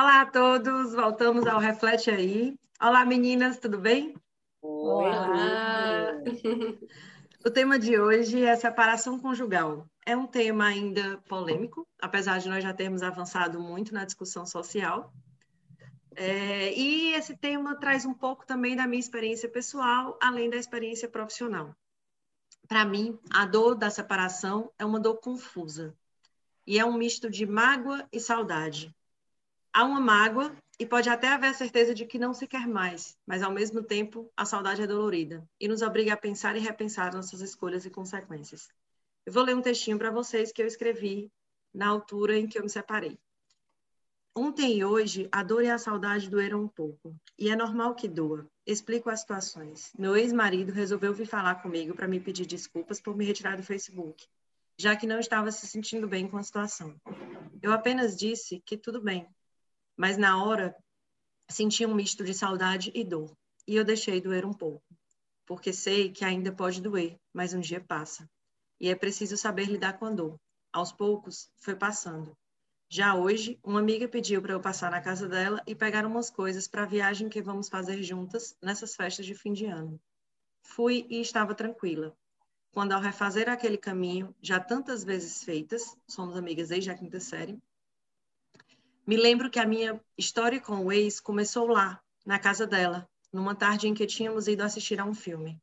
Olá a todos, voltamos ao Reflete Aí. Olá meninas, tudo bem? Olá! O tema de hoje é separação conjugal. É um tema ainda polêmico, apesar de nós já termos avançado muito na discussão social. É, e esse tema traz um pouco também da minha experiência pessoal, além da experiência profissional. Para mim, a dor da separação é uma dor confusa e é um misto de mágoa e saudade. Há uma mágoa e pode até haver a certeza de que não se quer mais, mas ao mesmo tempo a saudade é dolorida e nos obriga a pensar e repensar nossas escolhas e consequências. Eu vou ler um textinho para vocês que eu escrevi na altura em que eu me separei. Ontem e hoje, a dor e a saudade doeram um pouco, e é normal que doa. Explico as situações. Meu ex-marido resolveu vir falar comigo para me pedir desculpas por me retirar do Facebook, já que não estava se sentindo bem com a situação. Eu apenas disse que tudo bem, mas na hora senti um misto de saudade e dor, e eu deixei doer um pouco, porque sei que ainda pode doer, mas um dia passa, e é preciso saber lidar com a dor. Aos poucos, foi passando. Já hoje, uma amiga pediu para eu passar na casa dela e pegar umas coisas para a viagem que vamos fazer juntas nessas festas de fim de ano. Fui e estava tranquila. Quando, ao refazer aquele caminho, já tantas vezes feitas, somos amigas desde a quinta série, me lembro que a minha história com o ex começou lá, na casa dela, numa tarde em que tínhamos ido assistir a um filme.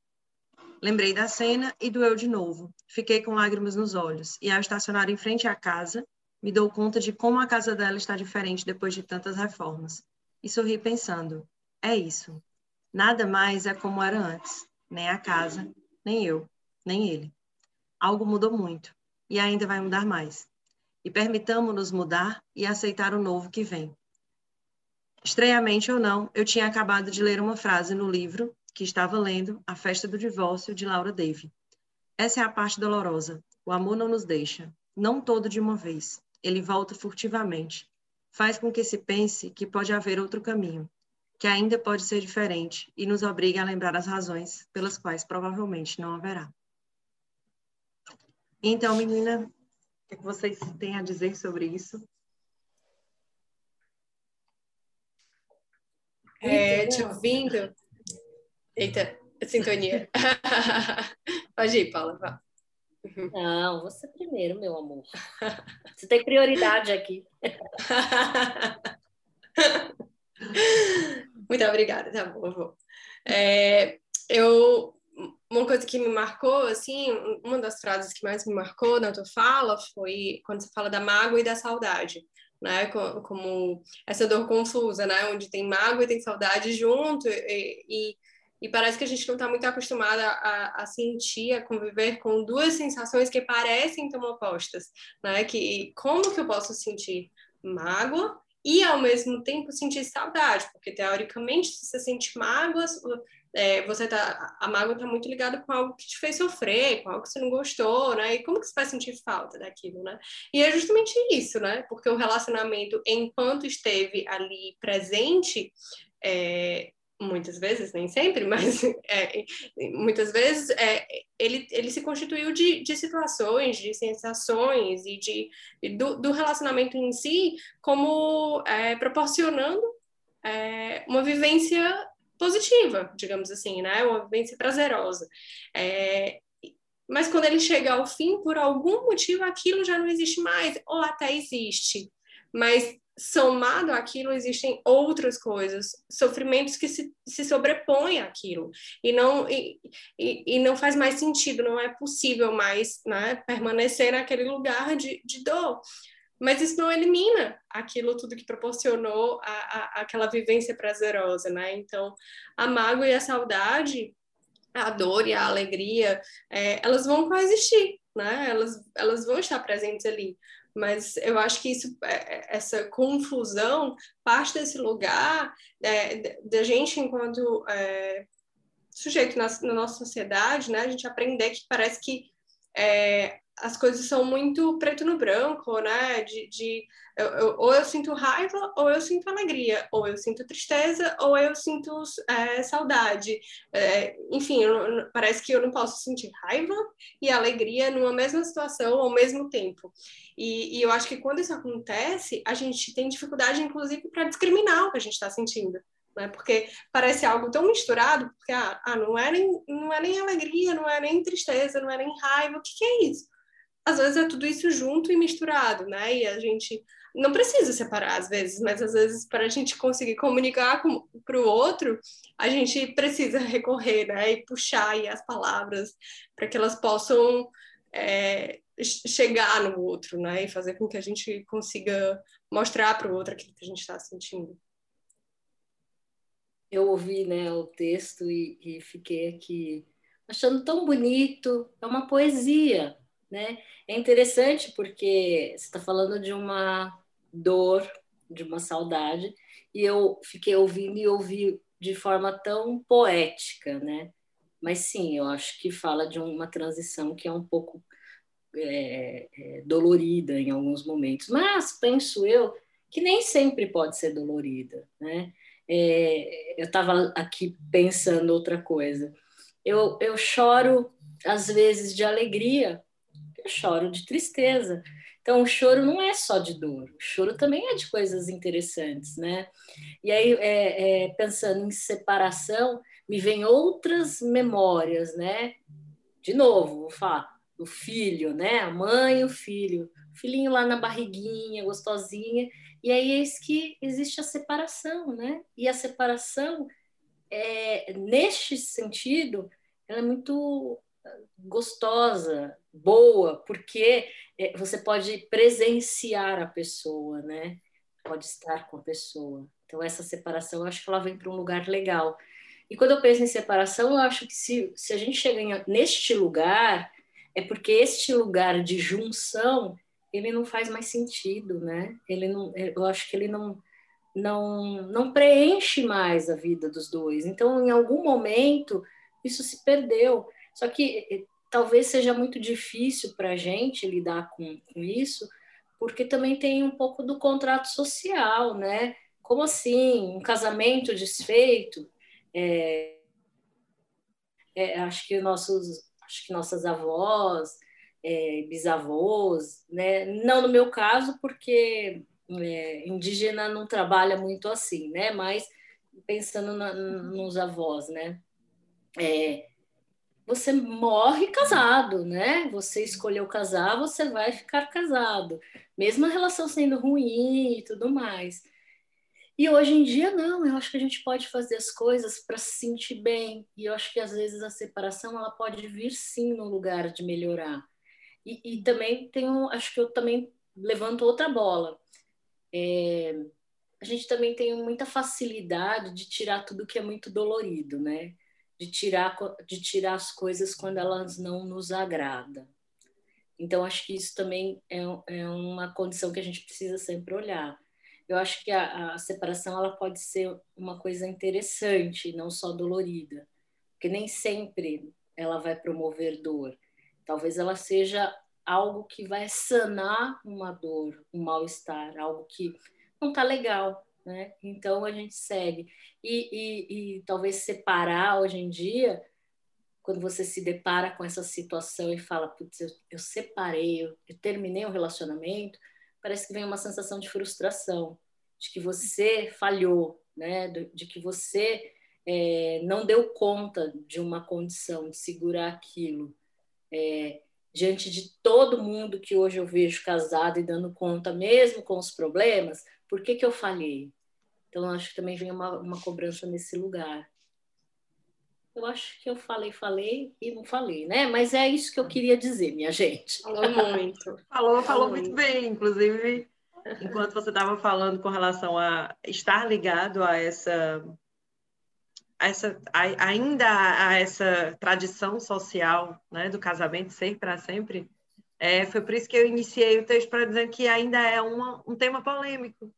Lembrei da cena e doeu de novo. Fiquei com lágrimas nos olhos e, ao estacionar em frente à casa, me dou conta de como a casa dela está diferente depois de tantas reformas. E sorri pensando: é isso. Nada mais é como era antes. Nem a casa, nem eu, nem ele. Algo mudou muito e ainda vai mudar mais. E permitamos-nos mudar e aceitar o novo que vem. Estranhamente ou não, eu tinha acabado de ler uma frase no livro que estava lendo, A Festa do Divórcio, de Laura Davy. Essa é a parte dolorosa. O amor não nos deixa, não todo de uma vez ele volta furtivamente. Faz com que se pense que pode haver outro caminho, que ainda pode ser diferente e nos obriga a lembrar as razões pelas quais provavelmente não haverá. Então, menina, o que vocês têm a dizer sobre isso? É, te ouvindo. Eita, sintonia. Pode ir, Paula. Vá. Não, você primeiro, meu amor. Você tem prioridade aqui. Muito obrigada, tá bom, vou. É, eu, uma coisa que me marcou, assim, uma das frases que mais me marcou na tua fala foi quando você fala da mágoa e da saudade, né? Como essa dor confusa, né? Onde tem mágoa e tem saudade junto e, e e parece que a gente não está muito acostumada a, a, sentir, a conviver com duas sensações que parecem tão opostas, né? Que como que eu posso sentir mágoa e ao mesmo tempo sentir saudade, porque teoricamente se você sente mágoas, é, você tá, a mágoa está muito ligada com algo que te fez sofrer, com algo que você não gostou, né? E como que você vai sentir falta daquilo, né? E é justamente isso, né? Porque o relacionamento, enquanto esteve ali presente, é, muitas vezes, nem sempre, mas é, muitas vezes é, ele, ele se constituiu de, de situações, de sensações e de, do, do relacionamento em si como é, proporcionando é, uma vivência positiva, digamos assim, né? Uma vivência prazerosa. É, mas quando ele chega ao fim, por algum motivo, aquilo já não existe mais, ou até existe, mas somado àquilo existem outras coisas, sofrimentos que se, se sobrepõem àquilo e não e, e, e, não faz mais sentido, não é possível mais né, permanecer naquele lugar de, de dor. Mas isso não elimina aquilo tudo que proporcionou a, a, aquela vivência prazerosa, né? Então, a mágoa e a saudade, a dor e a alegria, é, elas vão coexistir, né? Elas, elas vão estar presentes ali mas eu acho que isso, é, é, essa confusão parte desse lugar é, da gente enquanto é, sujeito na, na, nossa sociedade, né, a gente aprender que parece que é, as coisas são muito preto no branco, né? De, de eu, eu, ou eu sinto raiva, ou eu sinto alegria, ou eu sinto tristeza, ou eu sinto é, saudade. É, enfim, eu, parece que eu não posso sentir raiva e alegria numa mesma situação ao mesmo tempo. E, e eu acho que quando isso acontece, a gente tem dificuldade, inclusive, para discriminar o que a gente está sentindo né? Porque parece algo tão misturado, porque ah, ah, não, é nem, não é nem alegria, não é nem tristeza, não é nem raiva, o que, que é isso? Às vezes é tudo isso junto e misturado, né? E a gente não precisa separar às vezes, mas às vezes para a gente conseguir comunicar para o outro, a gente precisa recorrer, né? E puxar aí as palavras para que elas possam é, chegar no outro, né? E fazer com que a gente consiga mostrar para o outro aquilo que a gente está sentindo eu ouvi né, o texto e, e, fiquei aqui achando tão bonito, é uma poesia, né? É interessante porque você está falando de uma dor, de uma saudade, e eu fiquei ouvindo e ouvi de forma tão poética, né? Mas sim, eu acho que fala de uma transição que é um pouco é, é, dolorida em alguns momentos, mas penso eu que nem sempre pode ser dolorida, né? É, eu estava aqui pensando outra coisa. Eu, eu choro, às vezes, de alegria, eu choro de tristeza. Então, o choro não é só de dor, o choro também é de coisas interessantes, né? E aí, é, é, pensando em separação, me vem outras memórias, né? De novo, vou falar, o filho, né? A mãe e o filho. O filhinho lá na barriguinha, gostosinha, e aí eis que existe a separação, né? E a separação, é, neste sentido, ela é muito gostosa, boa, porque é, você pode presenciar a pessoa, né? Pode estar com a pessoa. Então, essa separação, eu acho que ela vem para um lugar legal. E quando eu penso em separação, eu acho que se, se a gente chega em, neste lugar, é porque este lugar de junção ele não faz mais sentido, né? Ele não, eu acho que ele não, não, não preenche mais a vida dos dois. Então, em algum momento, isso se perdeu. Só que eh, talvez seja muito difícil para a gente lidar com, com isso, porque também tem um pouco do contrato social, né? Como assim? Um casamento desfeito? É, é, acho que nossos, acho que nossas avós, é, bisavós, né? Não no meu caso, porque é, indígena não trabalha muito assim, né? Mas pensando na, nos avós, né? É, você morre casado, né? Você escolheu casar, você vai ficar casado, mesmo a relação sendo ruim e tudo mais. E hoje em dia não, eu acho que a gente pode fazer as coisas para se sentir bem. E eu acho que às vezes a separação ela pode vir sim no lugar de melhorar. E, e também tenho, acho que eu também levanto outra bola. É, a gente também tem muita facilidade de tirar tudo que é muito dolorido, né? De tirar, de tirar as coisas quando elas não nos agradam. Então, acho que isso também é, é uma condição que a gente precisa sempre olhar. Eu acho que a, a separação ela pode ser uma coisa interessante, não só dolorida, porque nem sempre ela vai promover dor. Talvez ela seja algo que vai sanar uma dor, um mal-estar, algo que não está legal, né? Então a gente segue. E, e, e, talvez separar hoje em dia, quando você se depara com essa situação e fala, putz, eu, eu separei, eu, eu terminei o um relacionamento, parece que vem uma sensação de frustração, de que você falhou, né? De, de que você é, não deu conta de uma condição, de segurar aquilo é, diante de todo mundo que hoje eu vejo casado e dando conta, mesmo com os problemas, por que, que eu falhei? Então, acho que também vem uma, uma cobrança nesse lugar. Eu acho que eu falei, falei e não falei, né? Mas é isso que eu queria dizer, minha gente. Falou muito. falou, falou muito bem. Inclusive, enquanto você estava falando com relação a estar ligado a essa essa, ainda a essa tradição social né, do casamento ser para sempre, é, foi por isso que eu iniciei o texto para dizer que ainda é uma, um tema polêmico,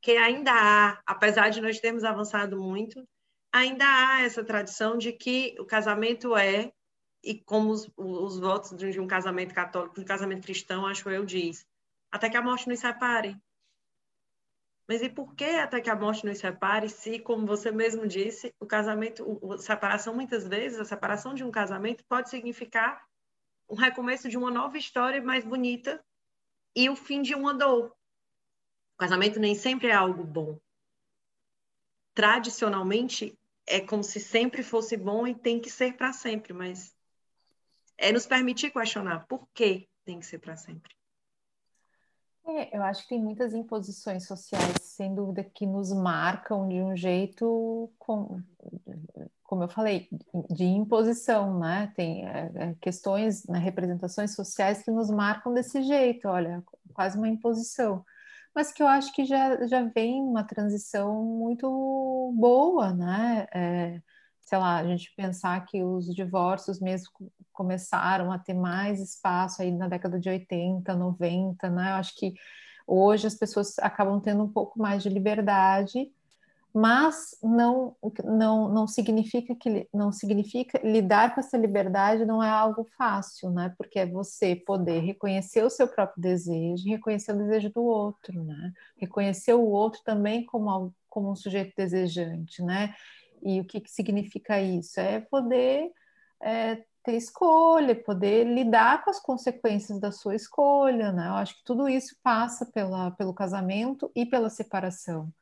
que ainda há, apesar de nós termos avançado muito, ainda há essa tradição de que o casamento é e como os, os votos de um casamento católico, de um casamento cristão, acho eu, diz, até que a morte nos separe. Mas e por que até que a morte nos separe, se, como você mesmo disse, o casamento, a separação, muitas vezes, a separação de um casamento pode significar um recomeço de uma nova história mais bonita e o fim de uma dor. O casamento nem sempre é algo bom. Tradicionalmente, é como se sempre fosse bom e tem que ser para sempre, mas é nos permitir questionar por que tem que ser para sempre. É, eu acho que tem muitas imposições sociais, sem dúvida, que nos marcam de um jeito, com, como eu falei, de imposição, né? Tem é, é questões, né, representações sociais que nos marcam desse jeito, olha, quase uma imposição. Mas que eu acho que já, já vem uma transição muito boa, né? É, sei lá, a gente pensar que os divórcios mesmo começaram a ter mais espaço aí na década de 80, 90, né? Eu acho que hoje as pessoas acabam tendo um pouco mais de liberdade, mas não não não significa que não significa lidar com essa liberdade não é algo fácil, né? Porque é você poder reconhecer o seu próprio desejo, reconhecer o desejo do outro, né? Reconhecer o outro também como como um sujeito desejante, né? E o que, que significa isso? É poder é, ter escolha, poder lidar com as consequências da sua escolha, né? Eu acho que tudo isso passa pela, pelo casamento e pela separação,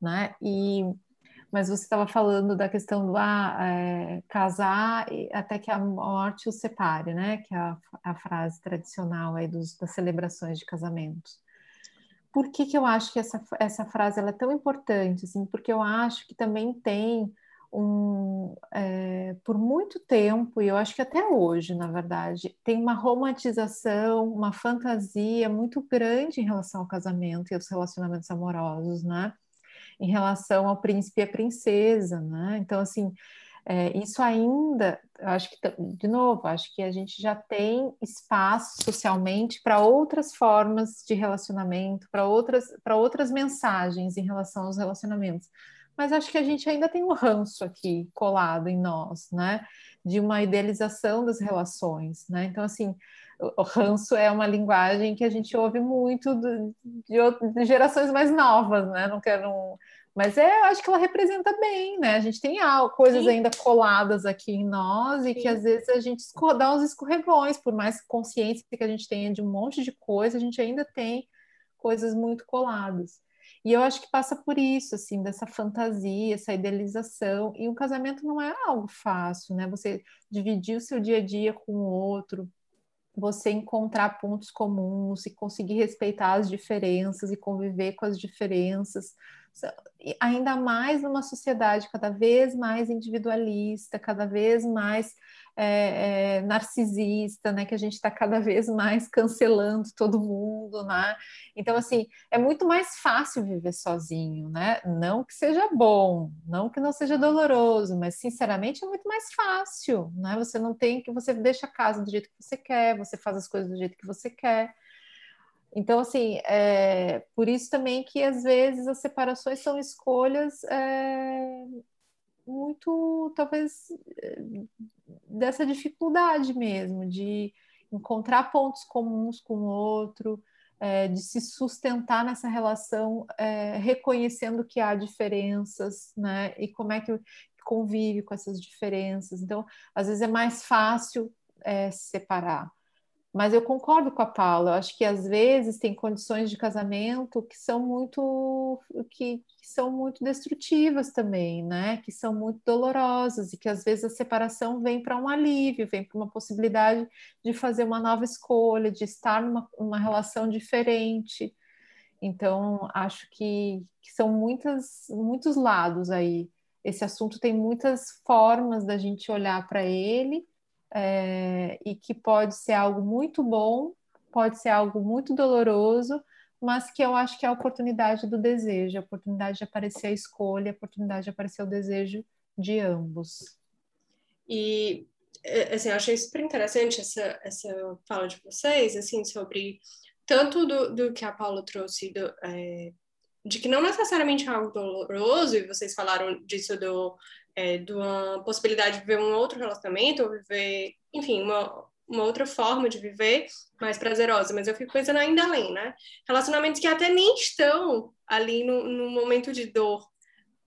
né? E, mas você estava falando da questão do ah, é, casar até que a morte os separe, né? Que é a, a frase tradicional aí dos, das celebrações de casamentos. Por que, que eu acho que essa, essa frase ela é tão importante? Assim, porque eu acho que também tem um, é, por muito tempo, e eu acho que até hoje, na verdade, tem uma romantização, uma fantasia muito grande em relação ao casamento e aos relacionamentos amorosos, né? Em relação ao príncipe e a princesa, né? Então, assim, é, isso ainda, acho que, de novo, acho que a gente já tem espaço socialmente para outras formas de relacionamento, para outras, para outras mensagens em relação aos relacionamentos mas acho que a gente ainda tem um ranço aqui colado em nós, né? De uma idealização das relações, né? Então, assim, o ranço é uma linguagem que a gente ouve muito de, gerações mais novas, né? Não quero. Mas é, acho que ela representa bem, né? A gente tem coisas Sim. ainda coladas aqui em nós e Sim. que às vezes a gente dá uns escorregões, por mais consciência que a gente tenha de um monte de coisa, a gente ainda tem coisas muito coladas. E eu acho que passa por isso, assim, dessa fantasia, essa idealização. E um casamento não é algo fácil, né? Você dividir o seu dia a dia com o outro, você encontrar pontos comuns e conseguir respeitar as diferenças e conviver com as diferenças. Ainda mais numa sociedade cada vez mais individualista, cada vez mais é, é, narcisista, né? Que a gente está cada vez mais cancelando todo mundo, né? Então, assim, é muito mais fácil viver sozinho, né? Não que seja bom, não que não seja doloroso, mas sinceramente é muito mais fácil, né? Você não tem que você deixa a casa do jeito que você quer, você faz as coisas do jeito que você quer. Então, assim, é, por isso também que às vezes as separações são escolhas é, muito, talvez, eh, dessa dificuldade mesmo, de encontrar pontos comuns com o outro, é, de se sustentar nessa relação, é, reconhecendo que há diferenças, né? E como é que convive com essas diferenças. Então, às vezes é mais fácil é, separar. Mas eu concordo com a Paula, eu acho que às vezes tem condições de casamento que são muito que, que, são muito destrutivas também, né? Que são muito dolorosas e que às vezes a separação vem para um alívio, vem para uma possibilidade de fazer uma nova escolha, de estar numa uma relação diferente. Então, acho que, que são muitas, muitos lados aí. Esse assunto tem muitas formas da gente olhar para ele é, e que pode ser algo muito bom, pode ser algo muito doloroso, mas que eu acho que é a oportunidade do desejo, a oportunidade de aparecer a escolha, a oportunidade de aparecer o desejo de ambos. E é, assim, eu achei super interessante essa, essa fala de vocês, assim, sobre tanto do, do que a Paula trouxe do, é, de que não necessariamente é algo doloroso, e vocês falaram disso do é, de uma possibilidade de viver um outro relacionamento, ou viver, enfim, uma, uma outra forma de viver mais prazerosa, mas eu fico pensando ainda além, né? Relacionamentos que até nem estão ali no, no momento de dor,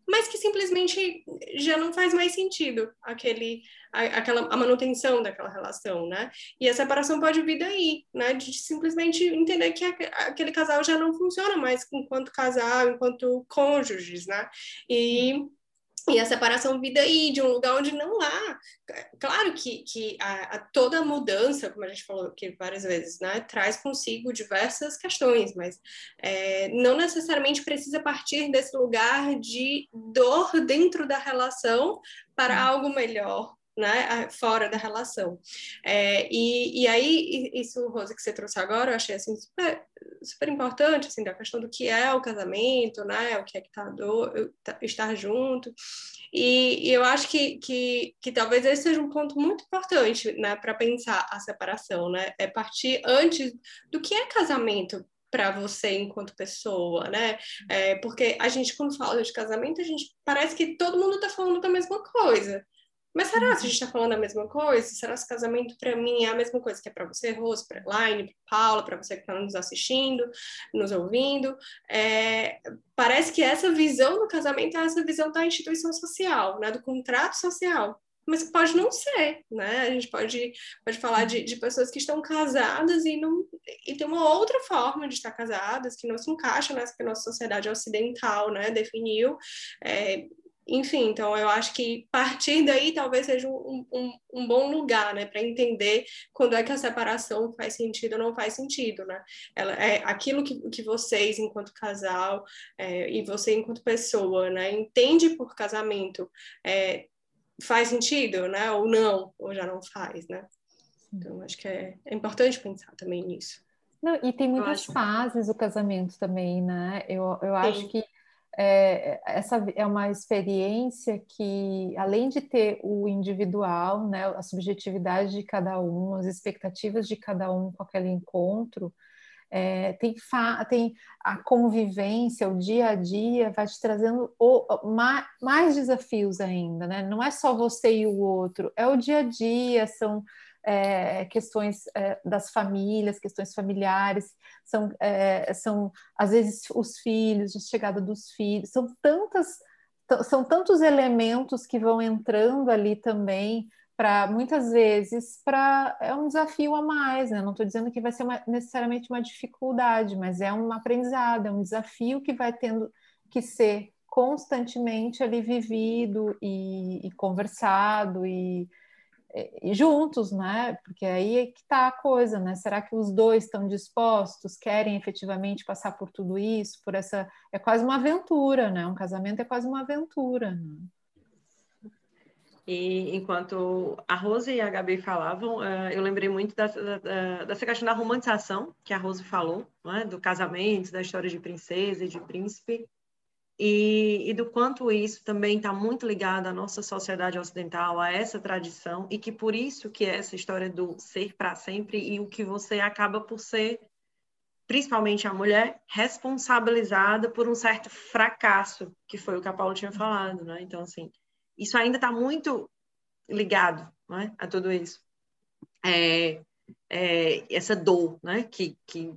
mas que simplesmente já não faz mais sentido aquele, a, aquela, a manutenção daquela relação, né? E a separação pode vir daí, né? De simplesmente entender que aquele casal já não funciona mais enquanto casal, enquanto cônjuges, né? E e a separação vida aí de um lugar onde não há. Claro que, que a, a, toda mudança, como a gente falou aqui várias vezes, né, traz consigo diversas questões, mas é, não necessariamente precisa partir desse lugar de dor dentro da relação para algo melhor, né, fora da relação. É, e, e aí, isso, Rosa, que você trouxe agora, eu achei assim, super, super importante, assim, da questão do que é o casamento, né, o que é que tá do, tá, estar junto. E, e, eu acho que, que, que talvez esse seja um ponto muito importante, né, para pensar a separação, né, é partir antes do que é casamento para você enquanto pessoa, né? É, porque a gente, quando fala de casamento, a gente parece que todo mundo está falando da mesma coisa. Mas será que a uhum. gente está falando a mesma coisa? Será que casamento para mim é a mesma coisa que é para você, Rose, para Elaine, para Paula, para você que está nos assistindo, nos ouvindo? É, parece que essa visão do casamento é essa visão da instituição social, né, do contrato social. Mas pode não ser, né? A gente pode, pode falar de, de pessoas que estão casadas e, não, e tem uma outra forma de estar casadas, que não se encaixa nessa que a nossa sociedade ocidental né, definiu. É, enfim, então eu acho que partir daí talvez seja um, um, um bom lugar, né, para entender quando é que a separação faz sentido ou não faz sentido, né? Ela é aquilo que, que vocês, enquanto casal, é, e você enquanto pessoa, né, entende por casamento, é, faz sentido, né, ou não, ou já não faz, né? Então acho que é, é importante pensar também nisso. Não, e tem muitas fases o casamento também, né? Eu, eu acho que é, essa é uma experiência que, além de ter o individual, né, a subjetividade de cada um, as expectativas de cada um com aquele encontro, é, tem, tem, a convivência, o dia a dia vai te trazendo o, mais, mais desafios ainda, né? Não é só você e o outro, é o dia a dia, são é, questões é, das famílias, questões familiares, são, é, são às vezes os filhos, a chegada dos filhos, são tantas são tantos elementos que vão entrando ali também para muitas vezes para é um desafio a mais, né? Não estou dizendo que vai ser uma, necessariamente uma dificuldade, mas é um aprendizado, é um desafio que vai tendo que ser constantemente ali vivido e, e conversado e juntos, né? Porque aí é que está a coisa, né? Será que os dois estão dispostos, querem efetivamente passar por tudo isso, por essa é quase uma aventura, né? Um casamento é quase uma aventura. Né? E enquanto a Rose e a Gabi falavam, eh, eu lembrei muito dessa, dessa questão da romantização que a Rose falou, é? do casamento, da história de princesa e de príncipe, e, e do quanto isso também está muito ligado à nossa sociedade ocidental, a essa tradição, e que por isso que é essa história do ser para sempre e o que você acaba por ser, principalmente a mulher, responsabilizada por um certo fracasso, que foi o que a Paula tinha falado, né? Então, assim, isso ainda está muito ligado né, a tudo isso. É, é, essa dor né, que, que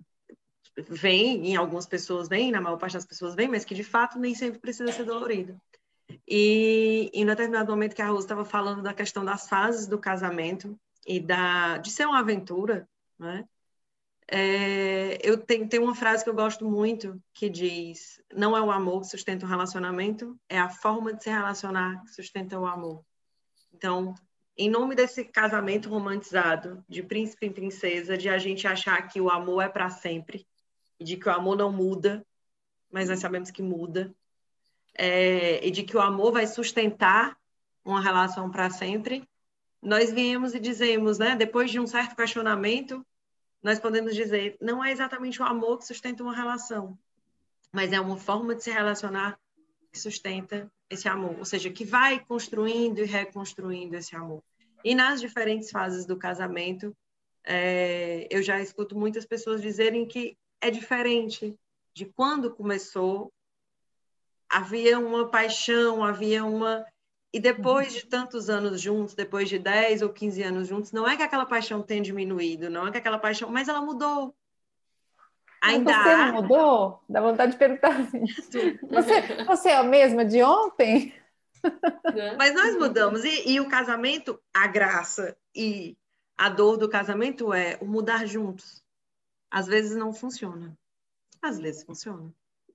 vem, em algumas pessoas vem, na maior parte das pessoas vem, mas que de fato nem sempre precisa ser dolorido. E em determinado momento que a Rosa estava falando da questão das fases do casamento e da de ser uma aventura, né? É, eu tenho, tenho uma frase que eu gosto muito que diz: não é o amor que sustenta o relacionamento, é a forma de se relacionar que sustenta o amor. Então, em nome desse casamento romantizado de príncipe e princesa, de a gente achar que o amor é para sempre, de que o amor não muda, mas nós sabemos que muda, é, e de que o amor vai sustentar uma relação para sempre, nós viemos e dizemos, né, depois de um certo questionamento, nós podemos dizer, não é exatamente o amor que sustenta uma relação, mas é uma forma de se relacionar que sustenta esse amor, ou seja, que vai construindo e reconstruindo esse amor. E nas diferentes fases do casamento, é, eu já escuto muitas pessoas dizerem que é diferente de quando começou. Havia uma paixão, havia uma E depois de tantos anos juntos, depois de 10 ou 15 anos juntos, não é que aquela paixão tenha diminuído, não é que aquela paixão, mas ela mudou. Ainda você não mudou? Dá vontade de perguntar assim. Você, você é a mesma de ontem? Né? Mas nós mudamos. E, e, o casamento, a graça e a dor do casamento é o mudar juntos. Às vezes não funciona. Às vezes funciona.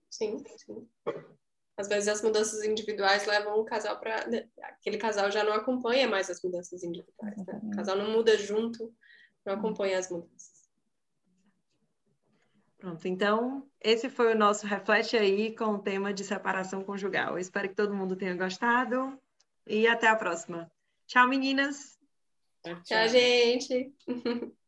Sim, sim. Às vezes as mudanças individuais levam o casal para. Né, aquele casal já não acompanha mais as mudanças individuais. Né? O casal não muda junto, não acompanha as mudanças. Pronto, então esse foi o nosso reflete aí com o tema de separação conjugal. Eu espero que todo mundo tenha gostado e até a próxima. Tchau, meninas. Tchau, Tchau gente.